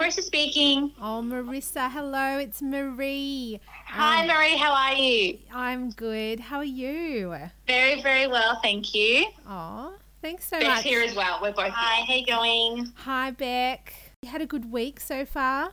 Marissa speaking. Oh, Marissa, hello, it's Marie. Hi, Um, Marie. How are you? I'm good. How are you? Very, very well, thank you. Oh, thanks so Beck's much. here as well. We're both. Hi. How you going? Hi, Beck. You had a good week so far?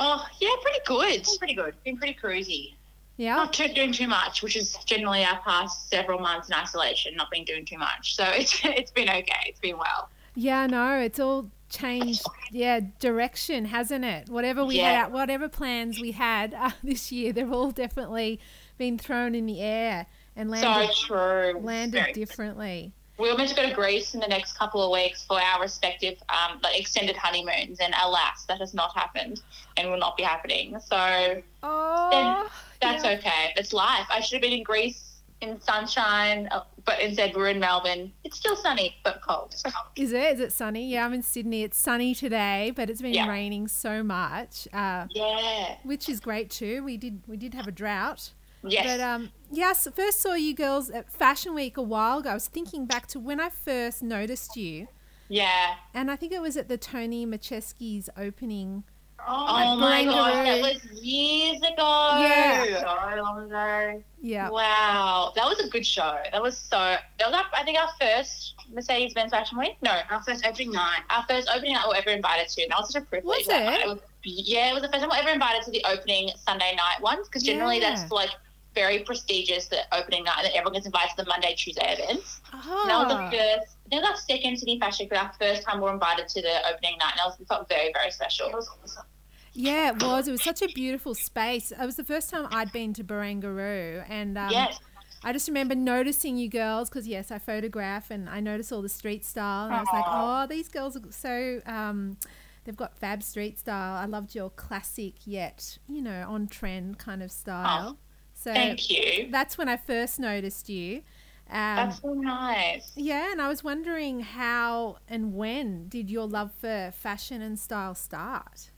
Oh, yeah, pretty good. Pretty good. Been pretty cruisy. Yeah. Not too, doing too much, which is generally our past several months in isolation. Not been doing too much, so it's it's been okay. It's been well. Yeah, no, it's all changed. Yeah, direction, hasn't it? Whatever we Yeah. had, whatever plans we had uh, this year, they've all definitely been thrown in the air and landed so true. landed Very- differently. We were meant to go to Greece in the next couple of weeks for our respective um, like extended honeymoons, and alas, that has not happened and will not be happening. So Oh, That's yeah. okay. It's life. I should have been in Greece in sunshine, uh, but instead we're in Melbourne. It's still sunny, but cold. Is it? Is it sunny? Yeah, I'm in Sydney. It's sunny today, but it's been Yeah. raining so much, uh, Yeah. which is great too. We did we did have a drought. Yes. But um, yes, first saw you girls at Fashion Week a while ago. I was thinking back to when I first noticed you, yeah. and I think it was at the Toni Maticevski's opening. Oh my oh gosh, that was years ago. Yeah. So long ago. Yeah, Wow. That was a good show. That was so, that was, our, I think, our first Mercedes Benz Fashion Week. No, our first opening night. Our first opening night we were ever invited to. And that was such a privilege. Was it? was, yeah, it was the first time we were ever invited to the opening Sunday night ones because generally Yeah. that's like very prestigious, the opening night, that everyone gets invited to the Monday, Tuesday events. oh, And that was the ah. first, I think that was our second Sydney Fashion Week, but our first time we were invited to the opening night. And that was, it felt very, very special. It was awesome. Yeah, it was. It was such a beautiful space. It was the first time I'd been to Barangaroo, and um, yes. I just remember noticing you girls because yes, I photograph and I notice all the street style, and I was like, oh, these girls are so. Um, they've got fab street style. I loved your classic yet you know on trend kind of style. so Thank you. that's when I first noticed you. Um, That's so nice. yeah, and I was wondering how and when did your love for fashion and style start?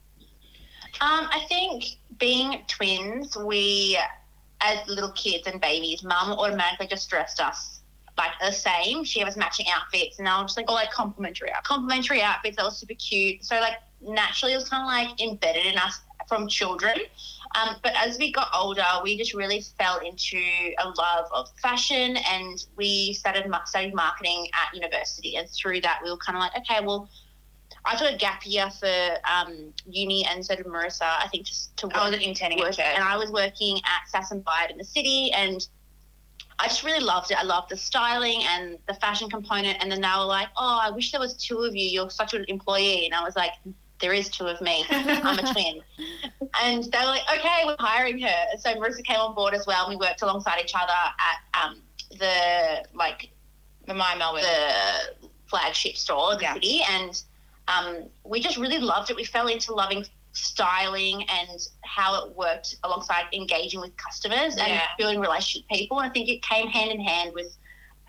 Um, I think being twins, we, as little kids and babies, mum automatically just dressed us like the same. She us matching outfits, and I was just like, oh, like complimentary outfits. Complimentary outfits that was super cute. So like naturally, it was kind of like embedded in us from children. Um, but as we got older, we just really fell into a love of fashion, and we started studied marketing at university. And through that, we were kind of like, okay, well, I took a gap year for um, uni, and so did Marissa. I think just to work, I was interning work, church. and I was working at Sass and Bide in the city, and I just really loved it. I loved the styling and the fashion component. And then they were like, "Oh, I wish there was two of you. You're such an employee." And I was like, "There is two of me. I'm a twin." And they were like, "Okay, we're hiring her." So Marissa came on board as well. We worked alongside each other at um, the like The My Melbourne. the flagship store in the Yeah. city, and um, we just really loved it. We fell into loving styling and how it worked alongside engaging with customers and Yeah. building relationship with people. And I think it came hand in hand with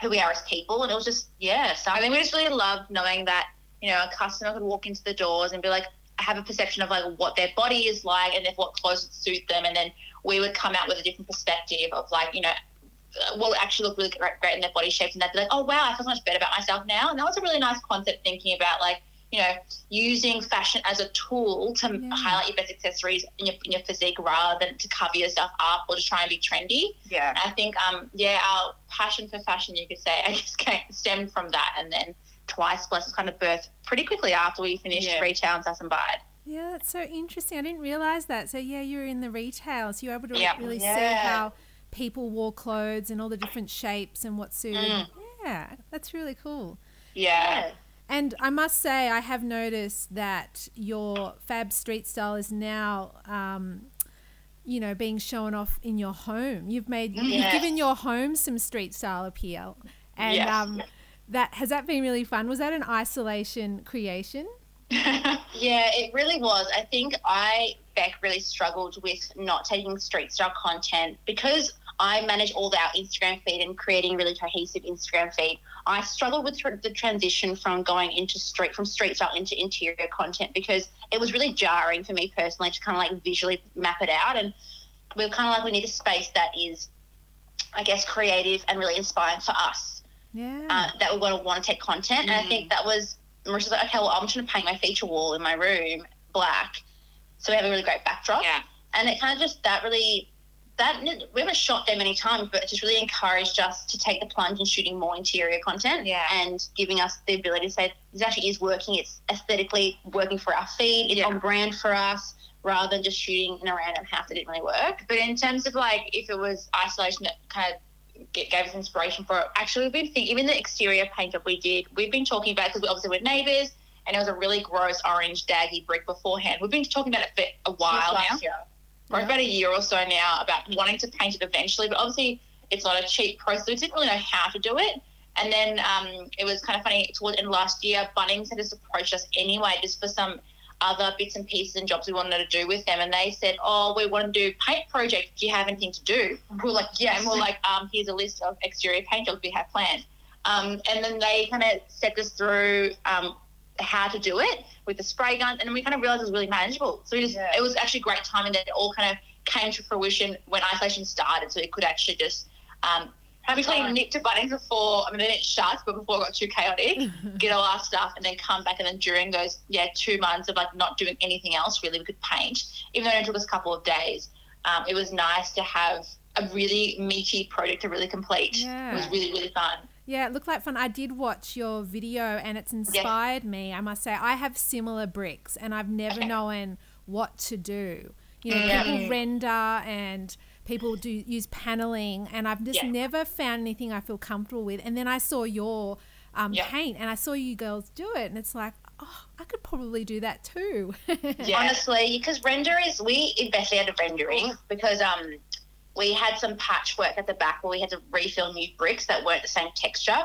who we are as people, and it was just yeah. So I think we just really loved knowing that, you know, a customer could walk into the doors and be like, have a perception of like what their body is like and if what clothes would suit them, and then we would come out with a different perspective of like you know. What actually look really great, great in their body shapes, and they'd be like, "Oh wow, I feel so much better about myself now." And that was a really nice concept, thinking about like you know, using fashion as a tool to Yeah. highlight your best accessories in your, in your physique rather than to cover yourself up or to try and be trendy. yeah. I think, um, yeah, our passion for fashion, you could say, I guess came, stemmed from that. And then Twice Blessed kind of birthed pretty quickly after we finished Yeah. retail and Sass and Bide. Yeah, that's so interesting. I didn't realize that. So yeah, you're in the retail, so you're able to Yeah. really see how people wore clothes and all the different shapes and what suited. Mm. Yeah, that's really cool. Yeah. And I must say, I have noticed that your Fab Street style is now, um, you know, being shown off in your home. You've made, you've given your home some street style appeal, and Yes. um, that has that been really fun. Was that an isolation creation? Yeah, it really was. I think I, Beck, really struggled with not taking street style content because I manage all of our Instagram feed and creating really cohesive Instagram feed. I struggled with the transition from going into street from street style into interior content because it was really jarring for me personally to kind of like visually map it out. And we are kind of like we need a space that is, I guess, creative and really inspiring for us Yeah. uh, that we want to want to take content. And I think that was Marissa's like, okay, well, I'm just going to paint my feature wall in my room, black. So we have a really great backdrop. Yeah. And it kind of just, that really, that we haven't shot there many times, but it just really encouraged us to take the plunge in shooting more interior content Yeah. and giving us the ability to say this actually is working. It's aesthetically working for our feed. It's Yeah. on brand for us, rather than just shooting in a random house that didn't really work. But in terms of like, if it was isolation that kind of gave us inspiration for it, actually, we've been thinking, even the exterior paint job we did, we've been talking about because we obviously we're neighbours and it was a really gross orange daggy brick beforehand. We've been talking about it for a while now, year. For Yeah. about a year or so now, about wanting to paint it eventually. But obviously, it's not a cheap process. We didn't really know how to do it. And then um, it was kind of funny towards the end of last year, Bunnings had just approached us anyway, just for some other bits and pieces and jobs we wanted to do with them. And they said, Oh, we want to do paint project. Do you have anything to do? We're like, Yeah. And we are like, um, here's a list of exterior paint jobs we have planned. Um, and then they kind of set us through um, how to do it with the spray gun. And we kind of realized it was really manageable. So we just, Yeah. it was actually great timing that it all kind of came to fruition when isolation started. So we could actually just um, Have quickly fun. nip to Bunnings before, I mean, then it shuts, but before it got too chaotic, get all our stuff and then come back. And then during those, yeah, two months of like not doing anything else, really, we could paint, even though it took us a couple of days. Um, it was nice to have a really meaty project to really complete. Yeah. It was really, really fun. Yeah, it looked like fun. I did watch your video and it's inspired me. I must say, I have similar bricks and I've never Okay. known what to do. You know, Yeah. people render and people do use paneling, and I've just Yeah. never found anything I feel comfortable with. And then I saw your um, Yeah. paint and I saw you girls do it, and it's like, oh, I could probably do that too. Yeah. Honestly, because render is we investigated rendering because um we had some patchwork at the back where we had to refill new bricks that weren't the same texture.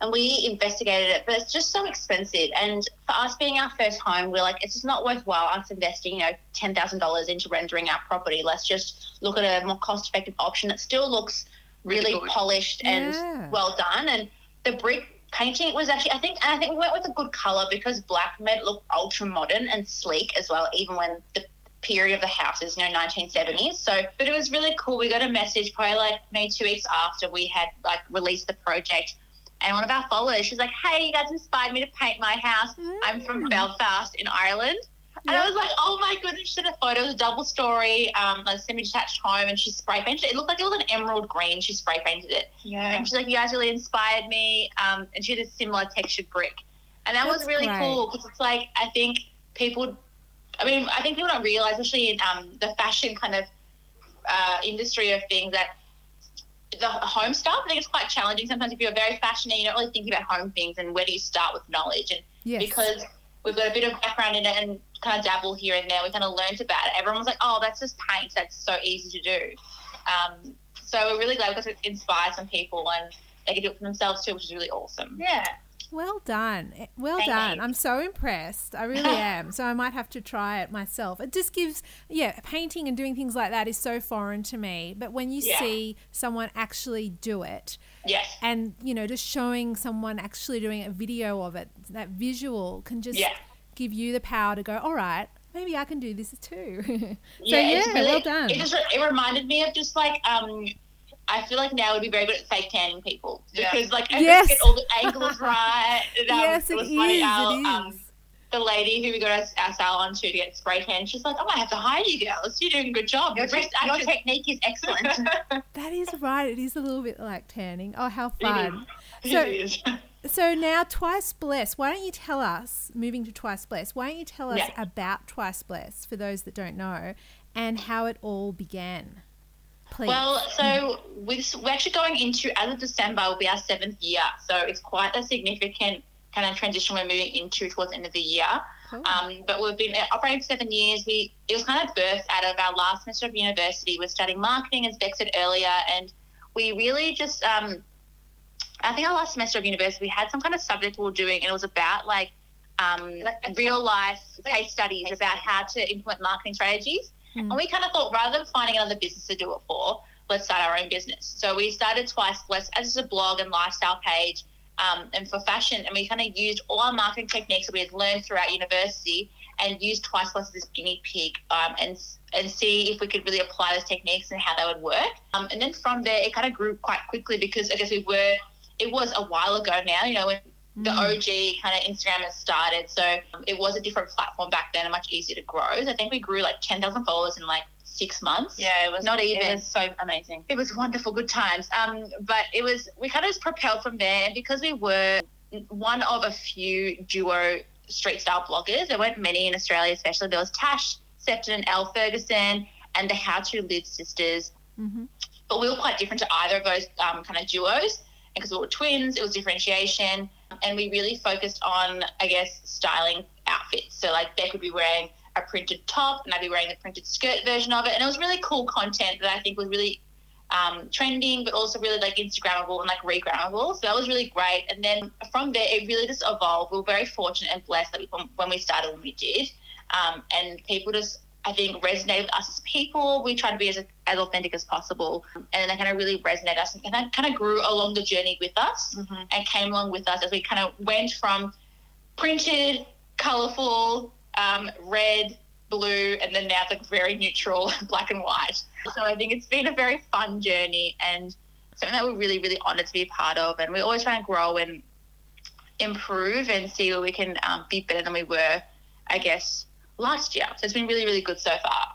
And we investigated it, but it's just so expensive. And for us being our first home, we're like, it's just not worthwhile us investing, you know, ten thousand dollars into rendering our property. Let's just look at a more cost effective option that still looks really, Really polished and Yeah. well done. And the brick painting was actually I think and I think we went with a good colour because black made it look ultra modern and sleek as well, even when the period of the house know, nineteen seventies. So But it was really cool. We got a message probably like maybe two weeks after we had like released the project. And one of our followers, she's like, Hey, you guys inspired me to paint my house. I'm from Mm. Belfast in Ireland. And I was like, oh my goodness, she sent a photo. It was a double story, um, like semi-detached home, and she spray painted it. It looked like it was an emerald green. She spray painted it. yeah. And she's like, you guys really inspired me. Um, and she had a similar textured brick. And that was really great. cool because it's like, I think people, I mean, I think people don't realize, especially in um, the fashion kind of uh, industry of things, that the home stuff, I think it's quite challenging. Sometimes if you're very fashionable, you don't really think about home things and where do you start with knowledge. And yes. because we've got a bit of background in it and kind of dabble here and there, we kind of learned about it. Everyone was like, oh, that's just paint. That's so easy to do. Um, so we're really glad because it inspires some people and they can do it for themselves too, which is really awesome. Yeah. Well done. Eh, Well Thank done. you. I'm so impressed. I really am. So I might have to try it myself. It just gives, yeah, painting and doing things like that is so foreign to me. But when you Yeah. see someone actually do it Yes. and, you know, just showing someone actually doing a video of it, that visual can just Yeah. give you the power to go, all right, maybe I can do this too. so, Yeah, yeah, really- well done. It just it reminded me of just like um I feel like now would be very good at fake tanning people Yeah. because like I Yes. get all the angles right. And, um, yes, it was is. funny, It our, is. Um, the lady who we got our, our salon to to get spray tan, she's like, "I might have to hire you girls. You're doing a good job. Your, The te- your technique is excellent. that is right. It is a little bit like tanning. Oh, how fun. is. So- It is. So now Twice Blessed, why don't you tell us, moving to Twice Blessed, why don't you tell us Yeah. about Twice Blessed for those that don't know and how it all began? Please. Well, so we're, we're actually going into, as of December, will be our seventh year. So it's quite a significant kind of transition we're moving into towards the end of the year. Cool. Um, but we've been operating for seven years. We It was kind of birthed out of our last semester of university. We're studying marketing, as Beck said earlier, and we really just, um, I think our last semester of university, we had some kind of subject we were doing, and it was about like, um, Like real life case studies about how to implement marketing strategies. Mm. And we kind of thought rather than finding another business to do it for, let's start our own business. So we started Twice Blessed as a blog and lifestyle page um, and for fashion. And we kind of used all our marketing techniques that we had learned throughout university and used Twice Blessed as this guinea pig um, and and see if we could really apply those techniques and how they would work. Um, and then from there, it kind of grew quite quickly because I guess we were, it was a while ago now, you know, when the OG kind of Instagram has started. So um, it was a different platform back then and much easier to grow. So I think we grew like 10,000 followers in like six months. Yeah, it was Not even. It was so amazing. It was wonderful, good times. Um, but it was we kind of just propelled from there, and because we were one of a few duo street style bloggers, there weren't many in Australia, especially there was Tash, Sefton, and Elle Ferguson, and the How to Live sisters. Mm-hmm. But we were quite different to either of those um, kind of duos, and because we were twins, it was differentiation, and we really focused on, I guess, styling outfits. So like Beck would be wearing a printed top, and I'd be wearing the printed skirt version of it, and it was really cool content that I think was really um, trending, but also really like Instagrammable and like regrammable. So that was really great. And then from there, it really just evolved. We were very fortunate and blessed that we, when we started when we did, um, and people just I think resonated with us as people. We tried to be as, as authentic as possible, and that kind of really resonated us, and that kind of grew along the journey with us, Mhm. and came along with us as we kind of went from printed, colourful, um, red, blue, and then now it's like very neutral, black and white. So I think it's been a very fun journey and something that we're really, really honoured to be a part of. And we're always try and grow and improve and see where we can um, be better than we were, I guess, last year. So it's been really, really good so far.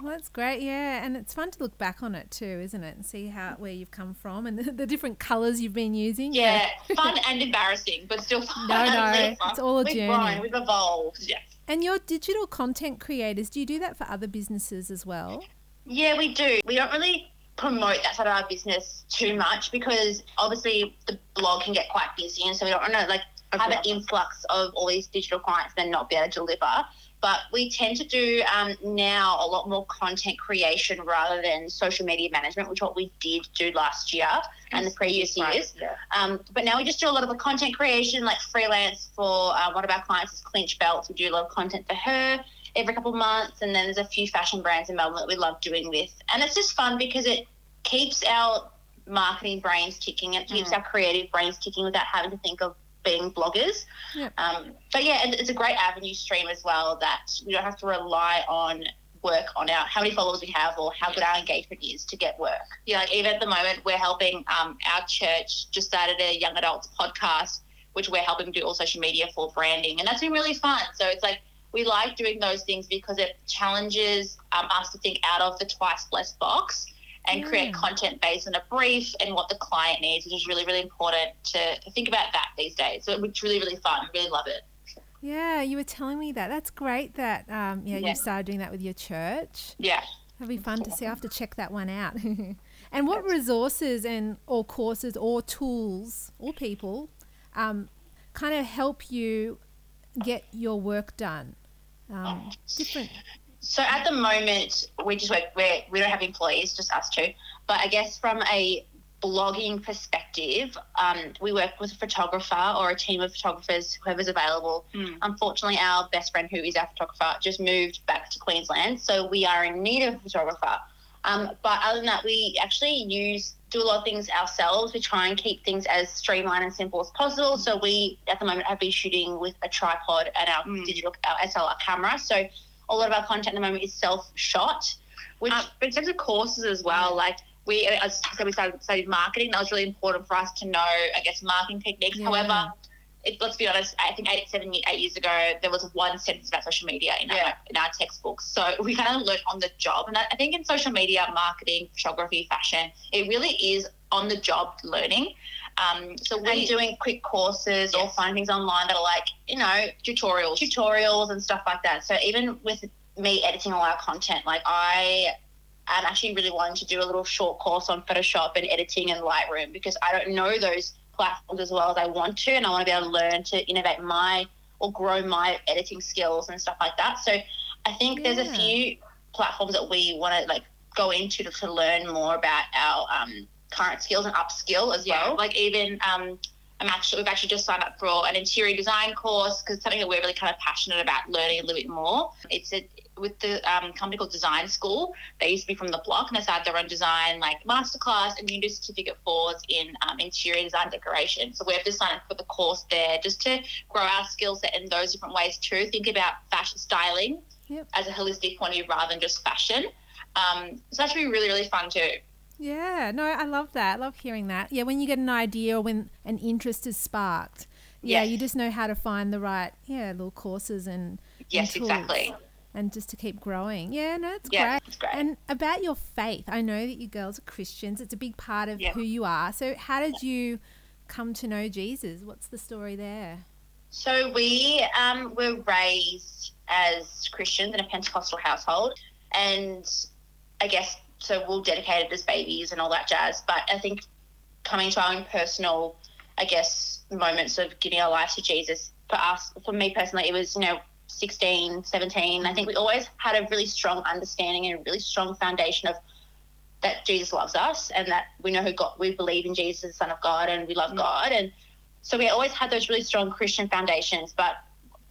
Oh, that's great, yeah, and it's fun to look back on it too, isn't it, and see how where you've come from and the, the different colours you've been using. Yeah, fun and embarrassing, but still fun. No, no, it's all a We've journey. grown, we've evolved. Yeah. And your digital content creators, do you do that for other businesses as well? Yeah, we do. We don't really promote that side of our business too much because obviously the blog can get quite busy, and so we don't want to like have an influx of all these digital clients and then not be able to deliver. But we tend to do um, now a lot more content creation rather than social media management, which what we did do last year and the previous years. Yeah. Um, but now we just do a lot of the content creation, like freelance for uh, one of our clients is Clinch Belts. We do a lot of content for her every couple of months, and then there's a few fashion brands in Melbourne that we love doing with, and it's just fun because it keeps our marketing brains ticking. It keeps Mm. our creative brains ticking without having to think of being bloggers. Yep. Um, but yeah, and it's a great avenue stream as well that we don't have to rely on work on our how many followers we have or how good our engagement is to get work. Yeah, like even at the moment, we're helping um, our church just started a young adults podcast, which we're helping do all social media for branding, and that's been really fun. So it's like we like doing those things because it challenges um, us to think out of the twice blessed box and create content based on a brief and what the client needs, which is really, really important to, to think about that these days. So it's really, really fun. I really love it. Yeah, you were telling me that. That's great that um, yeah, Yeah. you started doing that with your church. Yeah. That'd be fun to see. I have to check that one out. and what resources and or courses or tools or people um, kind of help you get your work done? Um, different. So at the moment, we just work. We're, we don't have employees, just us two. But I guess from a blogging perspective, um, we work with a photographer or a team of photographers, whoever's available. Mm. Unfortunately, our best friend, who is our photographer, just moved back to Queensland, so we are in need of a photographer. Um, but other than that, we actually use do a lot of things ourselves. We try and keep things as streamlined and simple as possible. So we, at the moment, have been shooting with a tripod and our Mm. digital our SLR camera. So a lot of our content at the moment is self-shot, which Um, but in terms of courses as well, like we, as I said, we started, studied marketing. That was really important for us to know, I guess, marketing techniques. Yeah. However, it, let's be honest, I think eight, seven, years ago, there was one sentence about social media in, Yeah. our, in our textbooks. So we kind of learned on the job. And I, I think in social media, marketing, photography, fashion, it really is on the job learning. Um, so and we doing quick courses or Yes. find things online that are like, you know, tutorials. tutorials and stuff like that. So even with me editing all our content, like I am actually really wanting to do a little short course on Photoshop and editing and Lightroom because I don't know those platforms as well as I want to, and I want to be able to learn to innovate my or grow my editing skills and stuff like that. So I think there's a few platforms that we want to like go into to, to learn more about our um, current skills and upskill as yeah, well. like even um, I'm actually we've actually just signed up for an interior design course because something that we're really kind of passionate about learning a little bit more. It's a, with the um, company called Design School. They used to be from the block and they started their own design like masterclass and you can do certificate fours in um, interior design decoration. So we've just signed up for the course there just to grow our skill set in those different ways too. Think about fashion styling Yep. as a holistic point of view rather than just fashion. Um, so that should be really really fun too. Yeah, no, I love that. I love hearing that. Yeah, when you get an idea or when an interest is sparked, yeah, you just know how to find the right yeah little courses and Yes, tools. exactly. and just to keep growing. Yeah, no, it's Yeah, great. it's great. And about your faith, I know that you girls are Christians. It's a big part of Yeah. who you are. So, how did you come to know Jesus? What's the story there? So we um, were raised as Christians in a Pentecostal household, and I guess so we're dedicated as babies and all that jazz. But I think coming to our own personal, I guess, moments of giving our lives to Jesus for us, for me personally, it was you know 16, 17. I think we always had a really strong understanding and a really strong foundation of that Jesus loves us and that we know who God, we believe in Jesus, the Son of God, and we love mm. God. And so we always had those really strong Christian foundations. But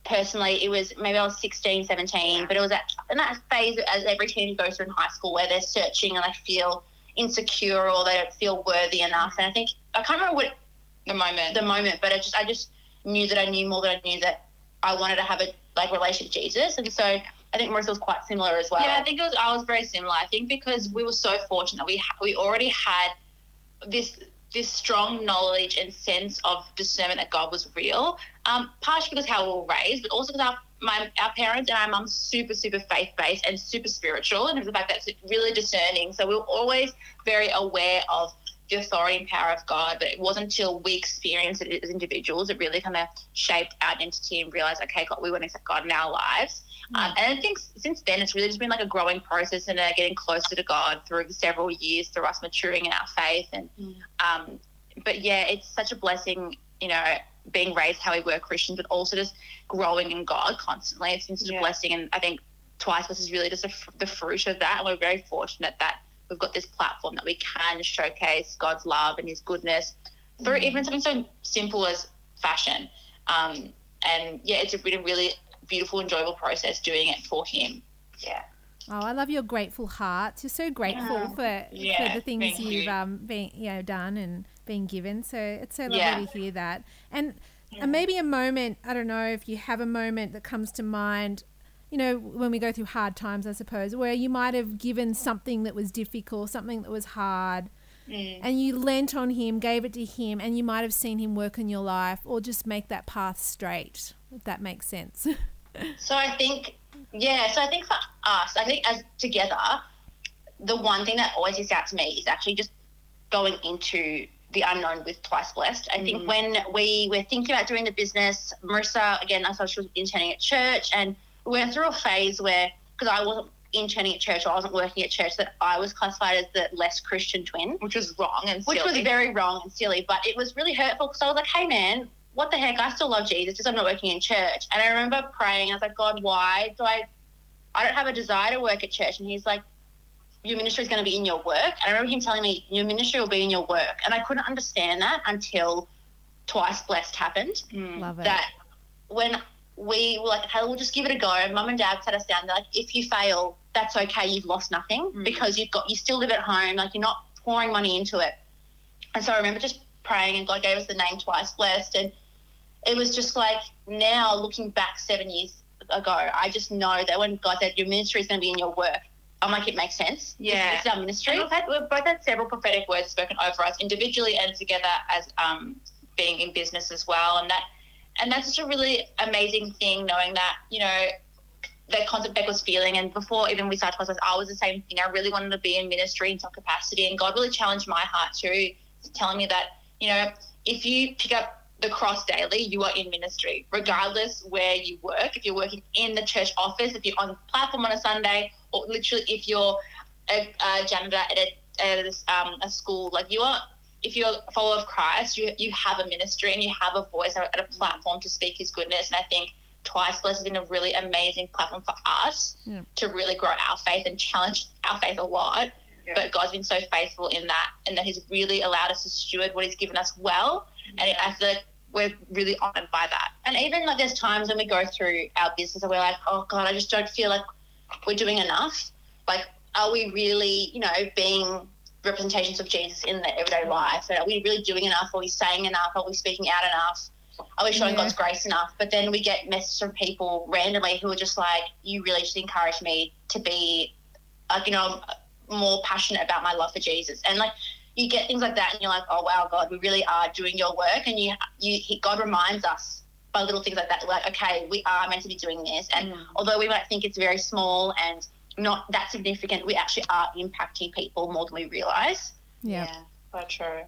personally, it was maybe I was 16, 17, but it was at, in that phase as every teen goes through in high school where they're searching and they feel insecure or they don't feel worthy enough. And I think, I can't remember what The moment. the moment, but I just I just knew that I knew more than I knew that I wanted to have a like relation with Jesus, and so I think Marissa was quite similar as well. Yeah, I think it was. I was very similar. I think because we were so fortunate, we ha- we already had this this strong knowledge and sense of discernment that God was real. Um, partially because how we were raised, but also because our my our parents and our mum's super super faith based and super spiritual, and the fact that it's really discerning. So we were always very aware of the authority and power of God. But it wasn't until we experienced it as individuals that really kind of shaped our identity and realized, okay, God, we want to accept God in our lives. Um, and I think since then, it's really just been like a growing process and uh, getting closer to God through several years, through us maturing in our faith. And Mm. um, but yeah, it's such a blessing, you know, being raised how we were Christians, but also just growing in God constantly. It's been such Yeah. a blessing, and I think Twice Blessed is really just a, fr- the fruit of that. And we're very fortunate that we've got this platform that we can showcase God's love and His goodness through even something so simple as fashion. Um, and yeah, it's a really, really beautiful, enjoyable process doing it for Him. yeah. Oh, I love your grateful heart. You're so grateful Yeah. for, for the things you've you. um been you know done and been given. So it's so lovely Yeah. to hear that. And and maybe a moment, I don't know if you have a moment that comes to mind, you know, when we go through hard times, I suppose, where you might have given something that was difficult, something that was hard, Mm. and you lent on him, gave it to him, and you might have seen him work in your life or just make that path straight, if that makes sense. So I think, yeah. So I think for us, I think as together, the one thing that always sticks out to me is actually just going into the unknown with Twice Blessed. I think Mhm. when we were thinking about doing the business, Marissa, again, I saw she was interning at church, and we went through a phase where, because I wasn't interning at church or I wasn't working at church, that I was classified as the less Christian twin Which was wrong and which was very wrong and silly, but it was really hurtful because I was like, hey man, what the heck? I still love Jesus, just I'm not working in church. And I remember praying, I was like, God, why do I I don't have a desire to work at church? And he's like, Your ministry is going to be in your work. And I remember him telling me, Your ministry will be in your work. And I couldn't understand that until twice blessed happened. Mm. love it. That when we were like, hey, we'll just give it a go. And mum and dad sat us down. They're like, if you fail, that's okay. You've lost nothing Mm. because you've got, you still live at home. Like you're not pouring money into it. And so I remember just praying and God gave us the name twice blessed. And it was just like now looking back seven years ago, I just know that when God said your ministry is going to be in your work, I'm like, it makes sense. This- Yeah. This is our ministry. And we've, had, we've both had several prophetic words spoken over us individually and together as um, being in business as well. And that and that's just a really amazing thing knowing that, you know, that concept Beck was feeling. And before even we started process, I was the same thing. I really wanted to be in ministry in some capacity. And God really challenged my heart too, telling me that, you know, if you pick up the cross daily, you are in ministry, regardless where you work. If you're working in the church office, if you're on the platform on a Sunday, or literally if you're a, a janitor at a, at a, um, a school, like you are, if you're a follower of Christ, you, you have a ministry and you have a voice at a platform to speak his goodness. And I think Twice Blessed has been a really amazing platform for us Yeah. to really grow our faith and challenge our faith a lot. Yeah. But God's been so faithful in that, and that He's really allowed us to steward what He's given us well. And I feel like we're really honoured by that. And even like there's times when we go through our business and we're like, oh God, I just don't feel like we're doing enough. Like, are we really, you know, being representations of Jesus in the everyday life? And are we really doing enough? Are we saying enough? Are we speaking out enough? Are we showing Yeah. God's grace enough? But then we get messages from people randomly who are just like, you really just encourage me to be, like, you know, more passionate about my love for Jesus. And like, you get things like that, and you're like, oh wow, God, we really are doing your work, and you you he, God reminds us by little things like that, like okay, we are meant to be doing this, and Mm. although we might think it's very small and not that significant, we actually are impacting people more than we realize. Yeah. so true.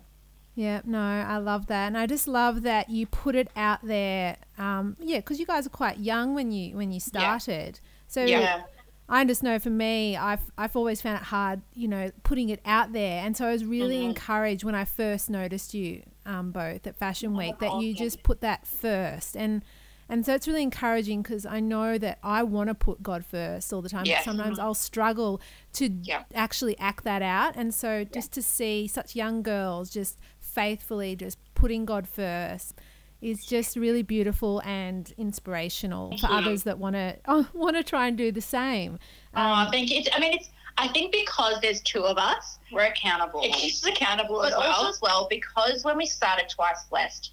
Yeah, no, I love that, and I just love that you put it out there. Um, yeah, because you guys are quite young when you when you started. So Yeah. I just know for me, I've I've always found it hard, you know, putting it out there, and so I was really Mhm. encouraged when I first noticed you um, both at Fashion Week that you just put that first, and and so it's really encouraging because I know that I want to put God first all the time. Yeah. But sometimes I'll struggle to Yeah. actually act that out, and so just to see such young girls just faithfully just putting God first is just really beautiful and inspirational for Mhm. others that want to oh, want to try and do the same. Oh, Um, I think it's. I mean, it's. I think because there's two of us, We're accountable. it keeps us accountable But as well. also as well, because when we started Twice Blessed,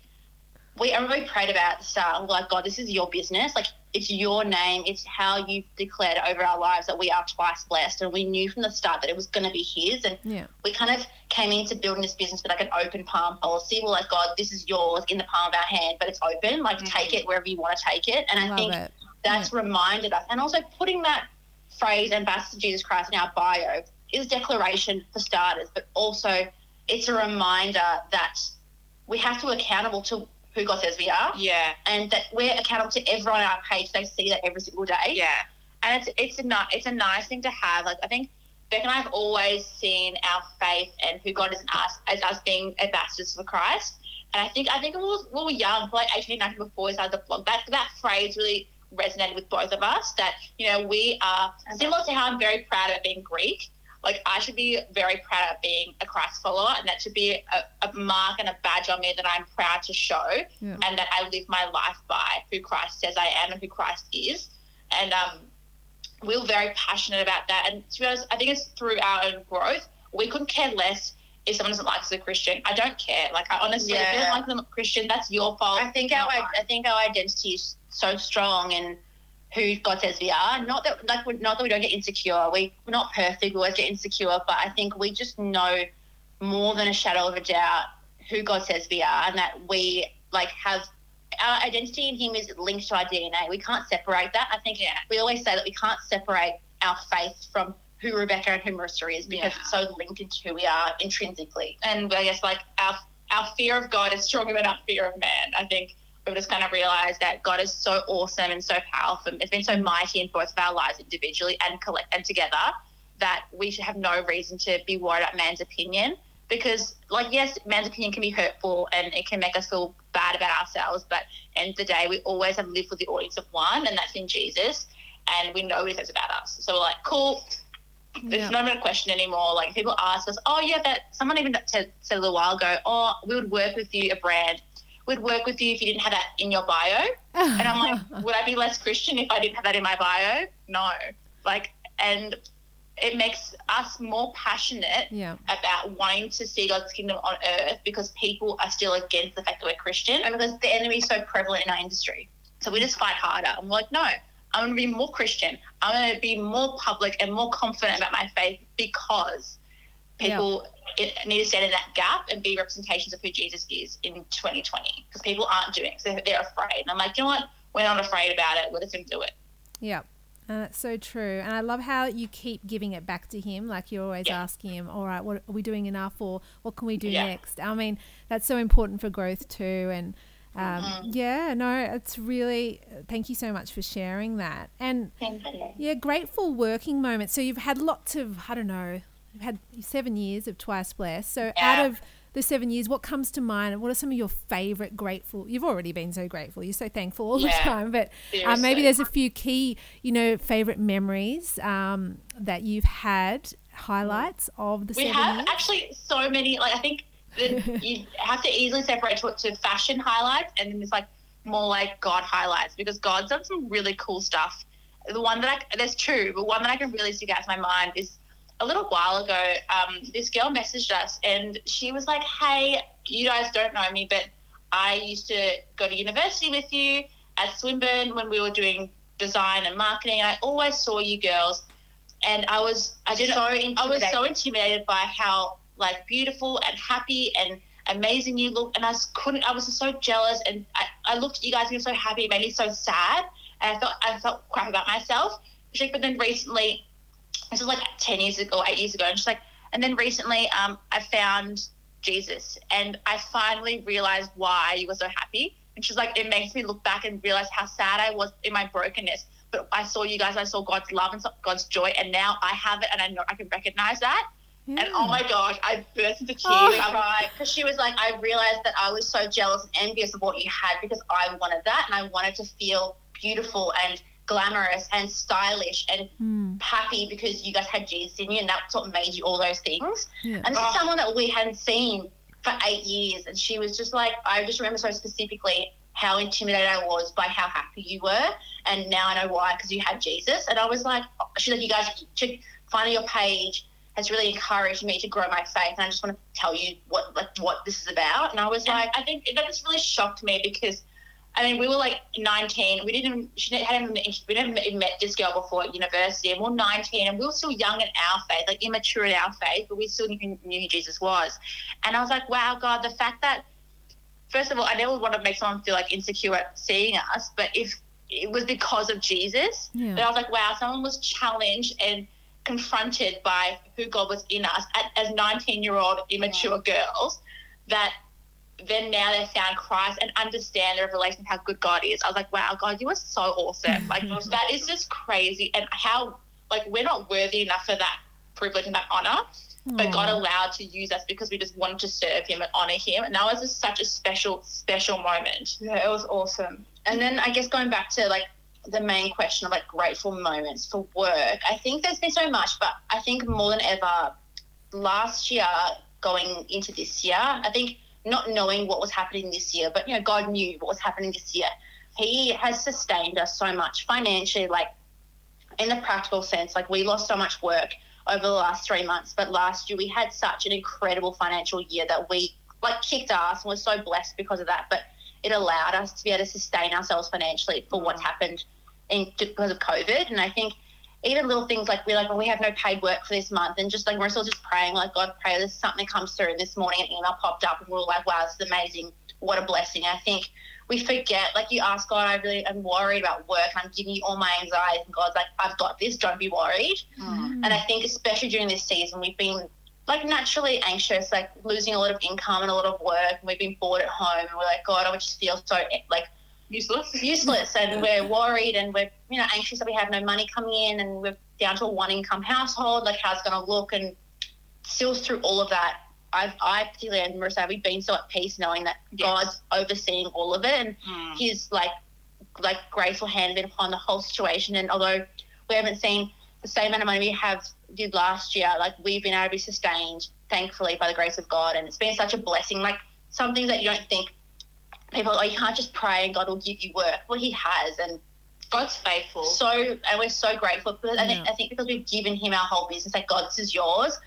we everybody prayed about the start. We're like, God, this is your business. Like, it's your name. It's how you've declared over our lives that we are twice blessed. And we knew from the start that it was going to be His. And yeah, we kind of came into building this business with like an open palm policy. We're like, God, this is yours in the palm of our hand, but it's open. Like, Mhm. take it wherever you want to take it. And I love think it. that's reminded us. And also putting that phrase, Ambassador Jesus Christ, in our bio is declaration for starters, but also it's a reminder that we have to be accountable to who God says we are Yeah. and that we're accountable to everyone on our page. They see that every single day. Yeah, and it's it's a ni- it's a nice thing to have. Like I think Beck and I have always seen our faith and who God is in us as us being ambassadors for Christ. And I think I think we were, we were young, like 18, 19, before we started the blog, that that phrase really resonated with both of us. That you know we are similar to how I'm very proud of being Greek. Like I should be very proud of being a Christ follower, and that should be a, a mark and a badge on me that I'm proud to show, Yeah. and that I live my life by who Christ says I am and who Christ is. And um, we were very passionate about that. And to be honest, I think it's through our own growth. We couldn't care less if someone doesn't like us as a Christian. I don't care. Like I honestly, if you don't like them a Christian, that's your fault. I think our not. I think our identity is so strong in who God says we are. Not that like not that we don't get insecure. We we're not perfect. We always get insecure, but I think we just know more than a shadow of a doubt who God says we are, and that we like have our identity in Him is linked to our DNA. We can't separate that. I think Yeah. we always say that we can't separate our faith from who Rebecca and who Marissa is because Yeah. it's so linked into who we are intrinsically. and I guess like our our fear of God is stronger than our fear of man. I think we've just kind of realized that God is so awesome and so powerful. It's been so mighty in both of our lives individually and collect and together that we should have no reason to be worried about man's opinion. Because, like, yes, man's opinion can be hurtful and it can make us feel bad about ourselves. But end of the day, we always have lived with the audience of one, and that's in Jesus. And we know what he says about us. So we're like, cool, Yeah. it's not even a question anymore. Like people ask us, oh yeah, that someone even said, said a little while ago, oh, we would work with you, a brand. We'd work with you if you didn't have that in your bio. And I'm like, would I be less Christian if I didn't have that in my bio? No. Like, and it makes us more passionate yeah, about wanting to see God's kingdom on earth because people are still against the fact that we're Christian and because the enemy is so prevalent in our industry. so we just fight harder. I'm like, no, I'm going to be more Christian. I'm going to be more public and more confident about my faith because people it, need to stand in that gap and be representations of who Jesus is in 2020 because people aren't doing it. So they're, they're afraid. And I'm like, you know what? We're not afraid about it. We're just going to do it. yeah. And that's so true. And I love how you keep giving it back to him. Like you're always Yeah. asking him, all right, what are we doing enough or what can we do Yeah. next? I mean, that's so important for growth too. And um, Mhm. yeah, no, it's really, thank you so much for sharing that. And yeah, grateful working moments. So you've had lots of, I don't know, you've had seven years of Twice Blessed. So Yeah. out of the seven years, what comes to mind? And what are some of your favorite grateful? You've already been so grateful. You're so thankful all the time. But Seriously. maybe there's a few key, you know, favorite memories um, that you've had, highlights of the We seven have years. actually so many. Like I think that you have to easily separate to, to fashion highlights and then there's like more like God highlights because God's done some really cool stuff. The one that I there's two, but one that I can really stick out to my mind is a little while ago. Um, this girl messaged us and she was like, "Hey, you guys don't know me, but I used to go to university with you at Swinburne when we were doing design and marketing, and I always saw you girls." And I was, I didn't, So I was so intimidated. by how like beautiful and happy and amazing you look. And I just couldn't, I was just so jealous. And I, I looked at you guys and you were so happy. It made me so sad. And I felt, I felt crap about myself. But then recently, this was like 10 years ago, eight years ago. And she's like, and then recently, um, I found Jesus and I finally realized why you were so happy. And she's like, it makes me look back and realize how sad I was in my brokenness. But I saw you guys, I saw God's love and God's joy, and now I have it and I know I can recognize that. Yeah. And oh my gosh, I burst into tears. Oh. I cried because she was like, I realized that I was so jealous and envious of what you had because I wanted that and I wanted to feel beautiful and glamorous and stylish and mm. happy because you guys had Jesus in you and that's what made you all those things. Yeah. And this oh. is someone that we hadn't seen for eight years. And she was just like, I just remember so specifically how intimidated I was by how happy you were. And now I know why, because you had Jesus. And I was like, she's like, you guys should find your page has really encouraged me to grow my faith. And I just want to tell you what like what this is about. And I was like, I think that just really shocked me because I mean, we were like 19. We didn't, she hadn't, we never met this girl before at university, and we are 19, and we were still young in our faith, like immature in our faith, but we still knew, knew who Jesus was. And I was like, wow, God, the fact that, first of all, I never want to make someone feel like insecure seeing us, but if it was because of Jesus, yeah. but I was like, wow, someone was challenged and confronted by who God was in us as 19 year old immature yeah. girls that then now they found Christ and understand the revelation of how good God is. I was like, wow, God, you are so awesome. Like that is just crazy. And how like we're not worthy enough for that privilege and that honor. But God hmm. allowed to use us because we just wanted to serve Him and honor Him, and that was just such a special, special moment. Yeah, it was awesome. And then I guess going back to like the main question of like grateful moments for work, I think there's been so much, but I think more than ever, last year going into this year, I think not knowing what was happening this year, but you know, God knew what was happening this year. He has sustained us so much financially, like in the practical sense. Like we lost so much work over the last three months, but last year we had such an incredible financial year that we like kicked ass and we're so blessed because of that. But it allowed us to be able to sustain ourselves financially for what's mm. happened in, because of COVID. And I think even little things like we're like, well, we have no paid work for this month, and just like we're still just praying, like God, pray this something comes through. And this morning, an email popped up, and we are like, wow, this is amazing. What a blessing. I think we forget, like you ask God, I really am worried about work. I'm giving you all my anxiety, and God's like, I've got this. Don't be worried. Mm. And I think especially during this season, we've been like naturally anxious, like losing a lot of income and a lot of work, and we've been bored at home, and we're like, God, I just feel so like useless. Useless, and we're worried, and we're you know anxious that we have no money coming in, and we're down to a one income household. Like how's it going to look? And still through all of that, I've I particularly and Marissa, we've been so at peace knowing that yes. God's overseeing all of it, and mm. His like like graceful hand been upon the whole situation. And although we haven't seen the same amount of money we have did last year, like we've been able to be sustained, thankfully, by the grace of God, and it's been such a blessing. Like some things that you don't think people, oh, you can't just pray and God will give you work. Well, He has, and God's faithful. So, and we're so grateful. Because yeah. I, think, I think because we've given Him our whole business, like God, this is yours.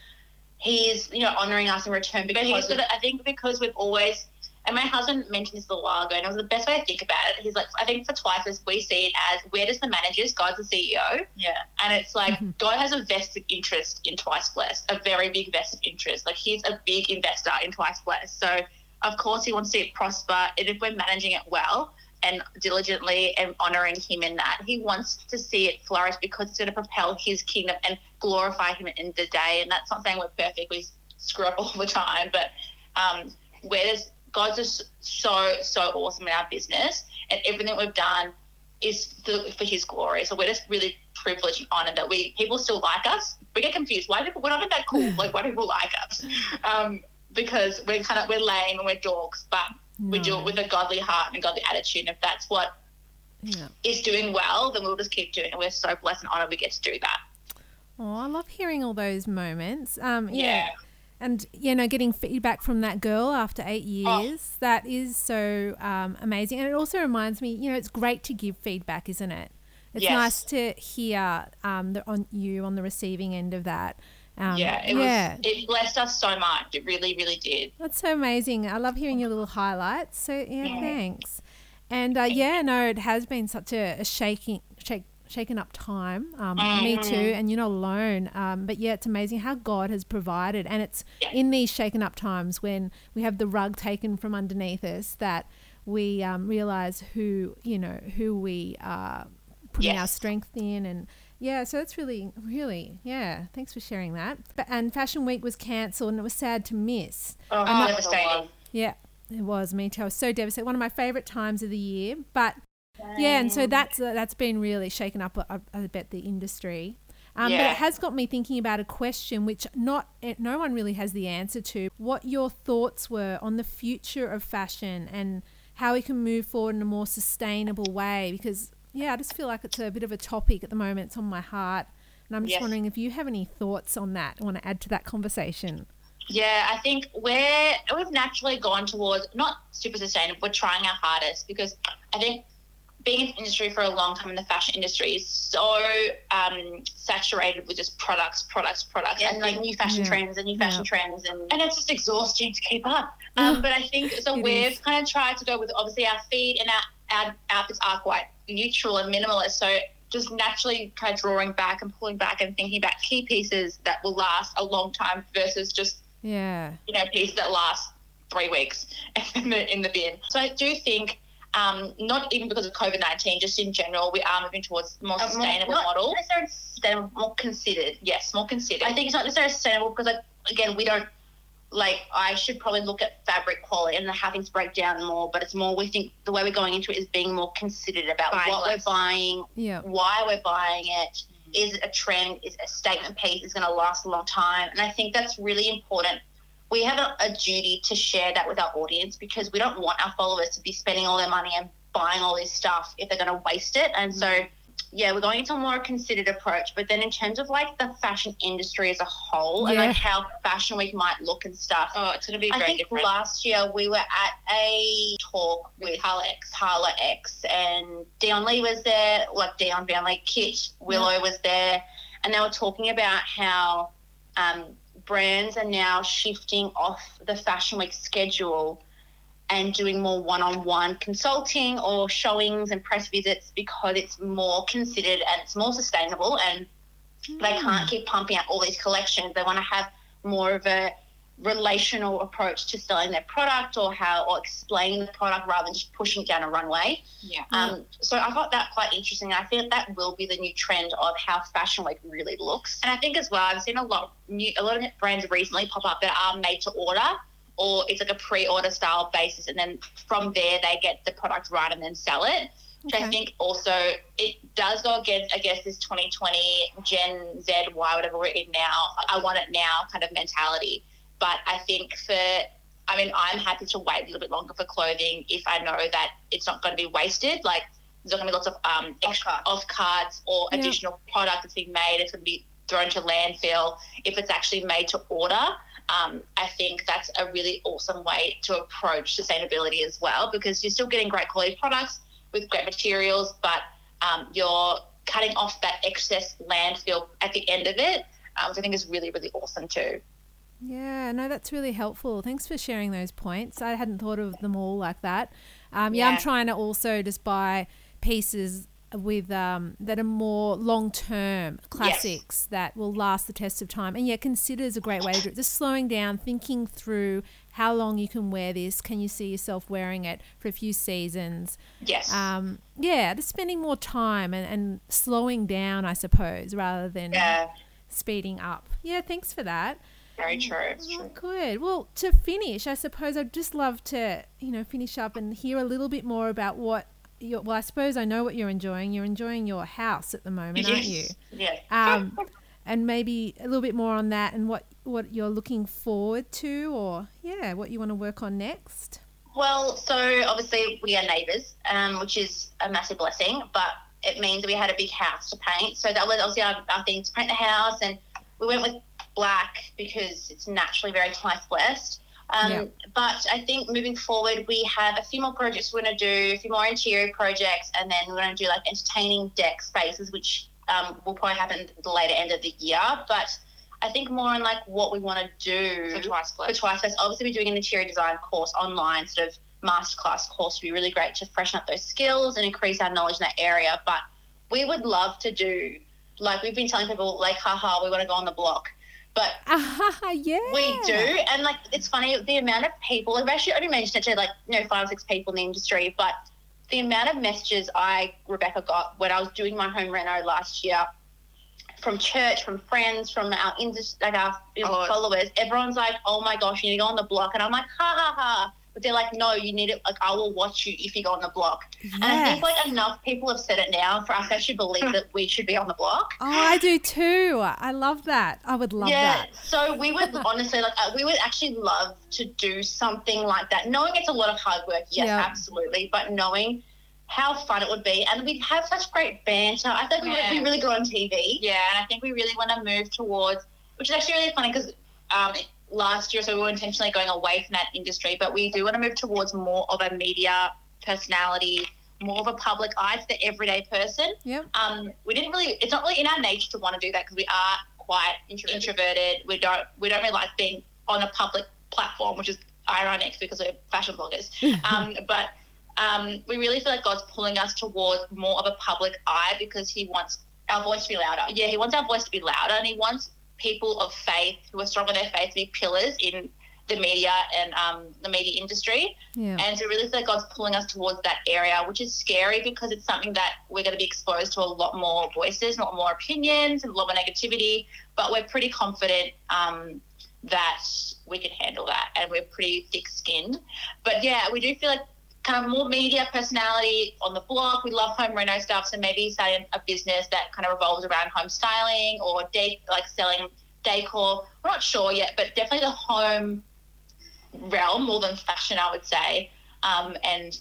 He is, you know, honoring us in return. Because but I think because we've always, and my husband mentioned this a little while ago, and it was the best way to think about it. He's like, I think for twice as we see it as where does the managers, God's the CEO. Yeah. And it's like mm-hmm. God has a vested interest in Twice Blessed, a very big vested interest. Like he's a big investor in Twice Blessed. So of course he wants to see it prosper. And if we're managing it well and diligently and honoring him in that, he wants to see it flourish because it's going to propel his kingdom and glorify him in the day. And that's not saying we're perfect. We screw up all the time, but um, where does God's just so, so awesome in our business and everything we've done is for, for his glory. So we're just really privileged and honored that we people still like us. We get confused. Why people we're not that cool? Like why people like us? Um, because we're kind of we're lame and we're dorks, but no. we do it with a godly heart and a godly attitude. And if that's what yeah. is doing well, then we'll just keep doing it. We're so blessed and honored we get to do that. Oh, I love hearing all those moments. Um, yeah. yeah. And, you know, getting feedback from that girl after eight years, oh. that is so um, amazing. And it also reminds me, you know, it's great to give feedback, isn't it? It's yes. nice to hear um, the, on you on the receiving end of that. Um, yeah, it yeah. was. It blessed us so much. It really, really did. That's so amazing. I love hearing your little highlights. So yeah, yeah. thanks. And uh, yeah, no, it has been such a, a shaking, shake, shaken up time. Um, Me too, and you're not alone. Um, but yeah, it's amazing how God has provided, and it's Yeah. in these shaken up times when we have the rug taken from underneath us that we um, realize who you know who we are putting our strength in, and yeah, so that's really, really, yeah. Thanks for sharing that. But, and Fashion Week was cancelled, and it was sad to miss. Oh, Oh, devastating. Yeah, it was. Me too. I was so devastated. One of my favorite times of the year. But yeah, and so that's uh, that's been really shaken up. I, I bet the industry. Um, But it has got me thinking about a question which not eh, no one really has the answer to. What your thoughts were on the future of fashion and how we can move forward in a more sustainable way? Because yeah, I just feel like it's a bit of a topic at the moment. It's on my heart, and I'm just Yes. wondering if you have any thoughts on that. I want to add to that conversation. Yeah, I think we're we've naturally gone towards not super sustainable. We're trying our hardest because I think being in the industry for a long time in the fashion industry is so um, saturated with just products, products, products, Yeah, and like new fashion Yeah. trends and new fashion Yeah. trends and and it's just exhausting to keep up. Um, but I think so. We've is. kind of tried to go with obviously our feed and our, our outfits are quite neutral and minimalist. So just naturally kind of drawing back and pulling back and thinking about key pieces that will last a long time versus just Yeah. you know pieces that last three weeks in the in the bin. So I do think. Um, not even because of COVID nineteen, just in general, we are moving towards more a more- sustainable not model. necessarily sustainable, more considered. Yes, more considered. I think it's not necessarily sustainable because, like, again, we don't like. I should probably look at fabric quality and how things break down more. But it's more we think the way we're going into it is being more considered about Buying what less. we're buying, Yeah. why we're buying it. Mm. Is it a trend? Is it a statement piece? Is going to last a long time? And I think that's really important. We have a, a duty to share that with our audience because we don't want our followers to be spending all their money and buying all this stuff if they're going to waste it. And so, mm. Yeah, we're going into a more considered approach. But then in terms of like the fashion industry as a whole and like how Fashion Week might look and stuff. oh, it's going to be I think different. last year we were at a talk With with Carla X. Carla X and Dion Lee was there, like Dion Van Lee, Kit Willow was there, and they were talking about how um, brands are now shifting off the Fashion Week schedule and doing more one-on-one consulting or showings and press visits because it's more considered and it's more sustainable and they can't keep pumping out all these collections. They want to have more of a relational approach to selling their product or how or explaining the product rather than just pushing it down a runway. Yeah. Um, so I got that quite interesting. I think that will be the new trend of how Fashion Week really looks. And I think as well, I've seen a lot of new, a lot of brands recently pop up that are made to order, or it's like a pre-order style basis, and then from there they get the product right and then sell it. Which I think also it does go against, I guess, this 2020 Gen Z, Y, whatever we're in now. I want it now kind of mentality. But I think for, I mean, I'm happy to wait a little bit longer for clothing if I know that it's not going to be wasted. Like there's not going to be lots of um, extra off cards or Yeah. additional product that's being made. It's going to be thrown to landfill. If it's actually made to order, um, I think that's a really awesome way to approach sustainability as well because you're still getting great quality products with great materials, but um, you're cutting off that excess landfill at the end of it, um, which I think is really, really awesome too. Yeah, no, that's really helpful. Thanks for sharing those points. I hadn't thought of them all like that. Um, yeah. I'm trying to also just buy pieces with um, that are more long term classics that will last the test of time. And yeah, consider is a great way to do it. Just slowing down, thinking through how long you can wear this. Can you see yourself wearing it for a few seasons? Yes. Um, yeah, just spending more time and, and slowing down, I suppose, rather than yeah, speeding up. Yeah, thanks for that. very true. It's Oh, true. good. Well, to finish, I suppose I'd just love to, you know, finish up and hear a little bit more about what well, I suppose I know what you're enjoying. You're enjoying your house at the moment, aren't you? Yes. Um, and maybe a little bit more on that and what, what you're looking forward to or, yeah, what you want to work on next. Well, so obviously we are neighbours, um, which is a massive blessing, but it means we had a big house to paint. So that was obviously our, our thing to paint the house, and we went with black because it's naturally very life blessed. Um, Yeah. But I think moving forward, we have a few more projects we're going to do, a few more interior projects, and then we're going to do like entertaining deck spaces, which um, will probably happen at the later end of the year. But I think more on like what we want to do For twice for plus. Twice Blessed. Obviously, we're doing an interior design course online, sort of masterclass course would be really great to freshen up those skills and increase our knowledge in that area. But we would love to do like we've been telling people like haha we want to go on the block but Ah, yeah. we do and like it's funny the amount of people i've actually only mentioned it to like you know five or six people in the industry but the amount of messages i rebecca got when i was doing my home reno last year from church from friends from our industry like our Oh. followers everyone's like oh my gosh you need to go on the block and i'm like ha ha ha but they're like no you need it like i will watch you if you go on the block and I think like enough people have said it now for us to actually believe that we should be on the block. Oh, I do too. I love that. I would love that. yeah. that. So we would honestly like uh, we would actually love to do something like that, knowing it's a lot of hard work. Yes, Yeah. absolutely, but knowing how fun it would be, and we'd have such great banter. I think we would Yeah. be really good on TV. Yeah, and I think we really want to move towards, which is actually really funny because um, last year, so we were intentionally going away from that industry, but we do want to move towards more of a media personality, more of a public eye to the everyday person. Yeah. Um, we didn't really, it's not really in our nature to want to do that because we are quite introverted. We don't, we don't really like being on a public platform, which is ironic because we're fashion bloggers. um, but um, we really feel like God's pulling us towards more of a public eye because He wants our voice to be louder. Yeah, He wants our voice to be louder, and He wants people of faith who are strong in their faith to be pillars in the media and um, the media industry. Yeah. And to really feel like God's pulling us towards that area, which is scary because it's something that we're going to be exposed to a lot more voices, a lot more opinions, and a lot more negativity. But we're pretty confident um, that we can handle that, and we're pretty thick-skinned. But yeah, we do feel like kind of more media personality on the block. We love home reno stuff, so maybe starting a business that kind of revolves around home styling or de- like selling decor. We're not sure yet, but definitely the home realm more than fashion, I would say, um, and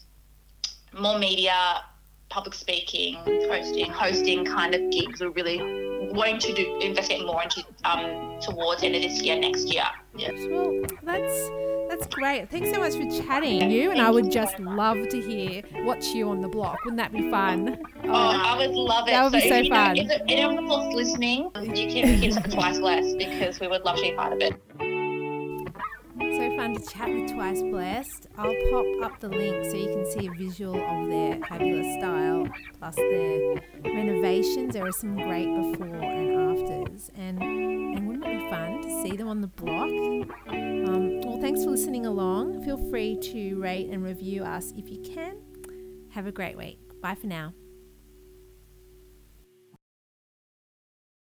more media, public speaking, hosting, hosting kind of gigs. We're really wanting to do investigate more into um, towards end of this year, next year. Yeah. Well, that's that's great. Thanks so much for chatting, you. And I would just love to hear watch you on the block. Wouldn't that be fun? Oh, I would love it. That would be if so you know- fun. if anyone block's listening, you can hit us Twice Blessed because we would love to be part of it. So fun to chat with Twice Blessed. I'll pop up the link so you can see a visual of their fabulous style plus their renovations. There are some great before and afters, and and wouldn't it be fun to see them on the block? Um, well, thanks for listening along. Feel free to rate and review us if you can. Have a great week. Bye for now.